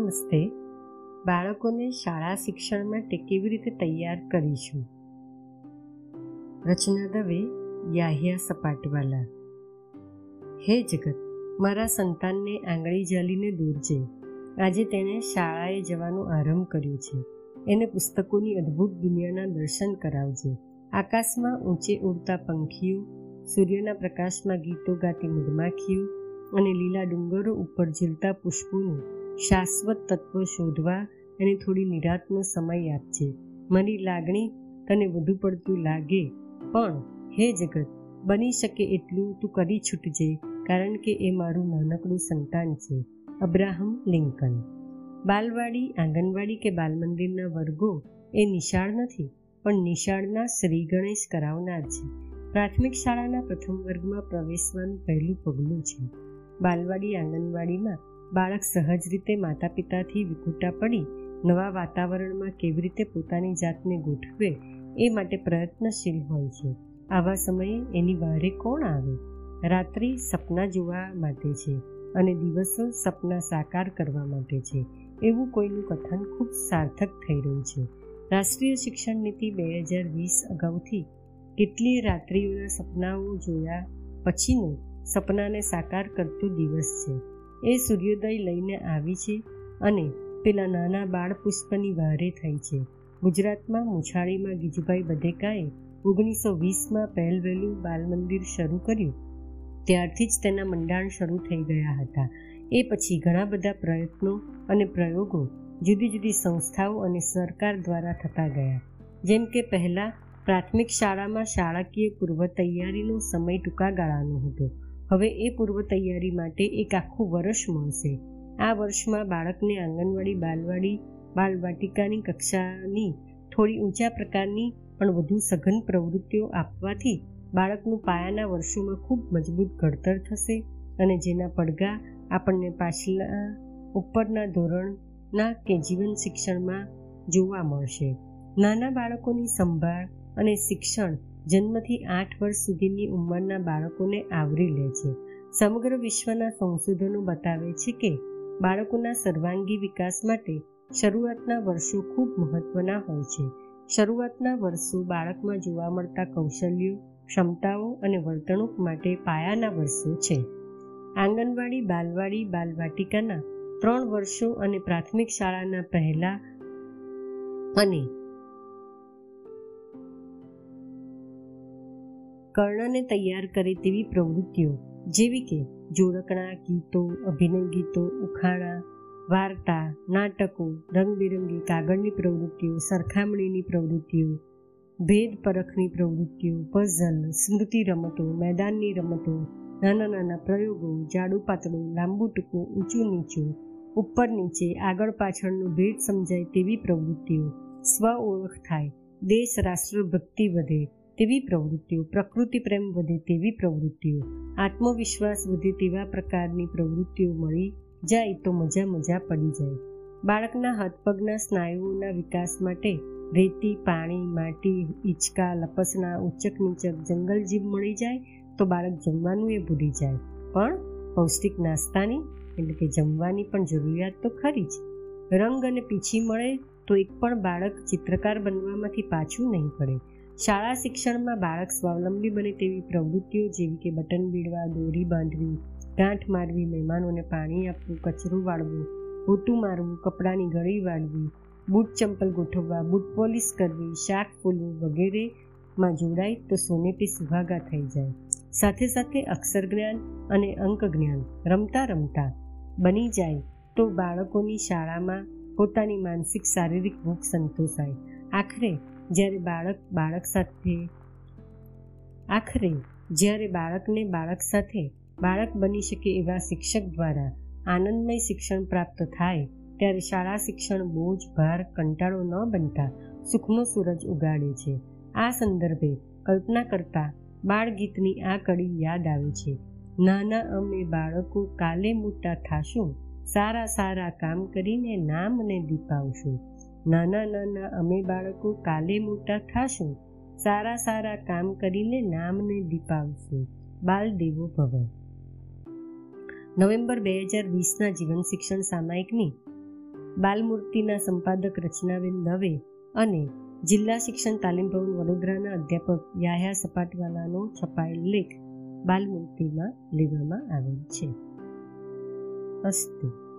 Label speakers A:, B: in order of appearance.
A: નમસ્તે. બાળકોને શાળા શિક્ષણ માટે કેવી રીતે તૈયાર કરીશું? રચના દવે યાહિયા સપાટવાલા. હે જગત, મારા સંતાનને આંગળી જાલીને દૂરજે આજે તેણે શાળાએ જવાનો આરંભ કર્યું છે. એને પુસ્તકોની અદ્ભુત દુનિયાના દર્શન કરાવજે. આકાશમાં ઊંચે ઉડતા પંખીઓ, સૂર્યના પ્રકાશમાં ગીતો ગાતી મધમાખીઓ અને લીલા ડુંગરો ઉપર ઝીલતા પુષ્પોનું શાશ્વત તત્વ શોધવા એને થોડી નિરાતનો સમય આપજે. મારી લાગણી તને વધુ પડતું લાગે, પણ હે જગત, બની શકે એટલું તું કરી છૂટજે, કારણ કે એ મારું નાનકડું સંતાન છે. Abraham Lincoln. બાલવાડી, આંગણવાડી કે બાલમંદિરના વર્ગો એ નિશાળ નથી, પણ નિશાળના શ્રી ગણેશ કરાવનાર છે. પ્રાથમિક શાળાના પ્રથમ વર્ગમાં પ્રવેશવાનું પહેલું પગલું છે. બાલવાડી, આંગણવાડીમાં બાળક સહજ રીતે માતા પિતાથી વિખૂટા પડી નવા વાતાવરણમાં કેવી રીતે પોતાની જાતને ગોઠવે એ માટે પ્રયત્નશીલ હોય છે. આવા સમયે એની વારે કોણ આવે? રાત્રિ સપના જોવા માટે છે અને દિવસો સપના સાકાર કરવા માટે છે. એવું કોઈનું કથન ખૂબ સાર્થક થઈ રહ્યું છે. રાષ્ટ્રીય શિક્ષણ નીતિ બે હજાર વીસ અગાઉથી કેટલીય રાત્રિઓના સપનાઓ જોયા પછીનું સપનાને સાકાર કરતો દિવસ છે. એ સૂર્યોદય લઈને આવી છે અને પેલા નાના બાળ પુષ્પની વારે થઈ છે. ગુજરાતમાં મુછાળીમાં ગીજુભાઈ બધેકાએ ઓગણીસો વીસમાં પહેલ વહેલું બાલ શરૂ કર્યું. ત્યારથી જ તેના મંડાણ શરૂ થઈ ગયા હતા. એ પછી ઘણા બધા પ્રયત્નો અને પ્રયોગો જુદી જુદી સંસ્થાઓ અને સરકાર દ્વારા થતા ગયા. જેમ કે પહેલાં પ્રાથમિક શાળામાં શાળાકીય પૂર્વ તૈયારીનો સમય ટૂંકા ગાળાનો હતો. હવે એ પૂર્વ તૈયારી માટે એક આખું વર્ષ મળશે. આ વર્ષમાં બાળકને આંગણવાડી, બાલવાડી, બાલવાટિકાની કક્ષાની થોડી ઊંચા પ્રકારની પણ વધુ સઘન પ્રવૃત્તિઓ આપવાથી બાળકનું પાયાના વર્ષોમાં ખૂબ મજબૂત ઘડતર થશે અને જેના પડઘા આપણને પાછલા ઉપરના ધોરણના કે જીવન શિક્ષણમાં જોવા મળશે. નાના બાળકોની સંભાળ અને શિક્ષણ જન્મથી આઠ વર્ષ સુધીની ઉંમરના બાળકોને આવરી લે છે. સમગ્ર વિશ્વના સંશોધનો બતાવે છે કે બાળકોના સર્વાંગી વિકાસ માટે શરૂઆતના વર્ષો ખૂબ મહત્વના હોય છે. શરૂઆતના વર્ષો બાળકમાં જોવા મળતા કૌશલ્યો, ક્ષમતાઓ અને વર્તણૂક માટે પાયાના વર્ષો છે. આંગણવાડી, બાલવાડી, બાલવાટિકાના ત્રણ વર્ષો અને પ્રાથમિક શાળાના પહેલા અને કર્ણને તૈયાર કરે તેવી પ્રવૃત્તિઓ, જેવી કે જોડકણા, ગીતો, અભિનય ગીતો, ઉખાણા, વાર્તા, નાટકો, રંગબેરંગી કાગળની પ્રવૃત્તિઓ, સરખામણીની પ્રવૃત્તિઓ, ભેદ પરખની પ્રવૃત્તિઓ પઝલ સ્મૃતિ રમતો, મેદાનની રમતો, નાના નાના પ્રયોગો, જાડું પાતળું, લાંબુ ટૂંકું, ઊંચું નીચું, ઉપર નીચે, આગળ પાછળનું ભેદ સમજાય તેવી પ્રવૃત્તિઓ. સ્વ ઓળખ થાય, દેશ રાષ્ટ્ર ભક્તિ વધે તેવી પ્રવૃત્તિઓ, પ્રકૃતિ પ્રેમ વધે તેવી પ્રવૃત્તિઓ, આત્મવિશ્વાસ વધે તેવા પ્રકારની પ્રવૃત્તિઓ મળી જાય તો મજા મજા પડી જાય. બાળકના હાથપગના સ્નાયુઓના વિકાસ માટે રેતી, પાણી, માટી ઇંચકા લપસણા ઉચ્ચક નીચક જંગલ જીવ મળી જાય તો બાળક જમવાનું એ ભૂલી જાય. પણ પૌષ્ટિક નાસ્તાની એટલે કે જમવાની પણ જરૂરિયાત તો ખરી જ. રંગ અને પીછી મળે તો એક પણ બાળક ચિત્રકાર બનવામાંથી પાછું નહીં પડે શાળા શિક્ષણમાં બાળક સ્વાવલંબી બને તેવી પ્રવૃત્તિઓ જેવી કે બટન બીડવા, દોરી બાંધવી, ગાંઠ મારવી, મહેમાનોને પાણી આપવું, કચરો વાળવું પોતું મારવું, કપડાની ગળી વાળવી, બૂટ ચંપલ ગોઠવવા, બૂટ પોલિશ કરવી, શાક ફૂલવું વગેરેમાં જોડાય તો સોનેટી સુભાગા થઈ જાય. સાથે સાથે અક્ષર જ્ઞાન અને અંક જ્ઞાન રમતા રમતા બની જાય તો બાળકોની શાળામાં પોતાની માનસિક શારીરિક ભૂખ સંતોષાય. આખરે જ્યારે બાળક બાળક સાથે આખરે, જ્યારે બાળકને બાળક સાથે બાળક બની શકે એવા શિક્ષક દ્વારા આનંદમય શિક્ષણ પ્રાપ્ત થાય, ત્યારે શાળા શિક્ષણ બોજ, ભાર, કંટાળો ન બનતા સુખનો સૂરજ ઉગાડે છે. આ સંદર્ભે કલ્પના કરતા બાળગીતની આ કડી યાદ આવે છે. નાના અમે બાળકો કાલે મોટા થાશું, સારા સારા કામ કરીને નામને દીપાવશું. નાના નાના અમે બાળકો કાલે મોટા થાશું. સારા સારા કામ કરીને નામને દીપાવશું. બાલ દેવો ભવ. નવેમ્બર બે હજાર વીસના જીવન શિક્ષણ સામાયિકની બાલમૂર્તિના સંપાદક રચનાબેન દવે અને જિલ્લા શિક્ષણ તાલીમ ભવન વડોદરાના અધ્યાપક યાહ્યા સપાટવાલાનો છપાયેલ લેખ બાલમૂર્તિમાં લેવામાં આવેલ છે. અસ્તુ.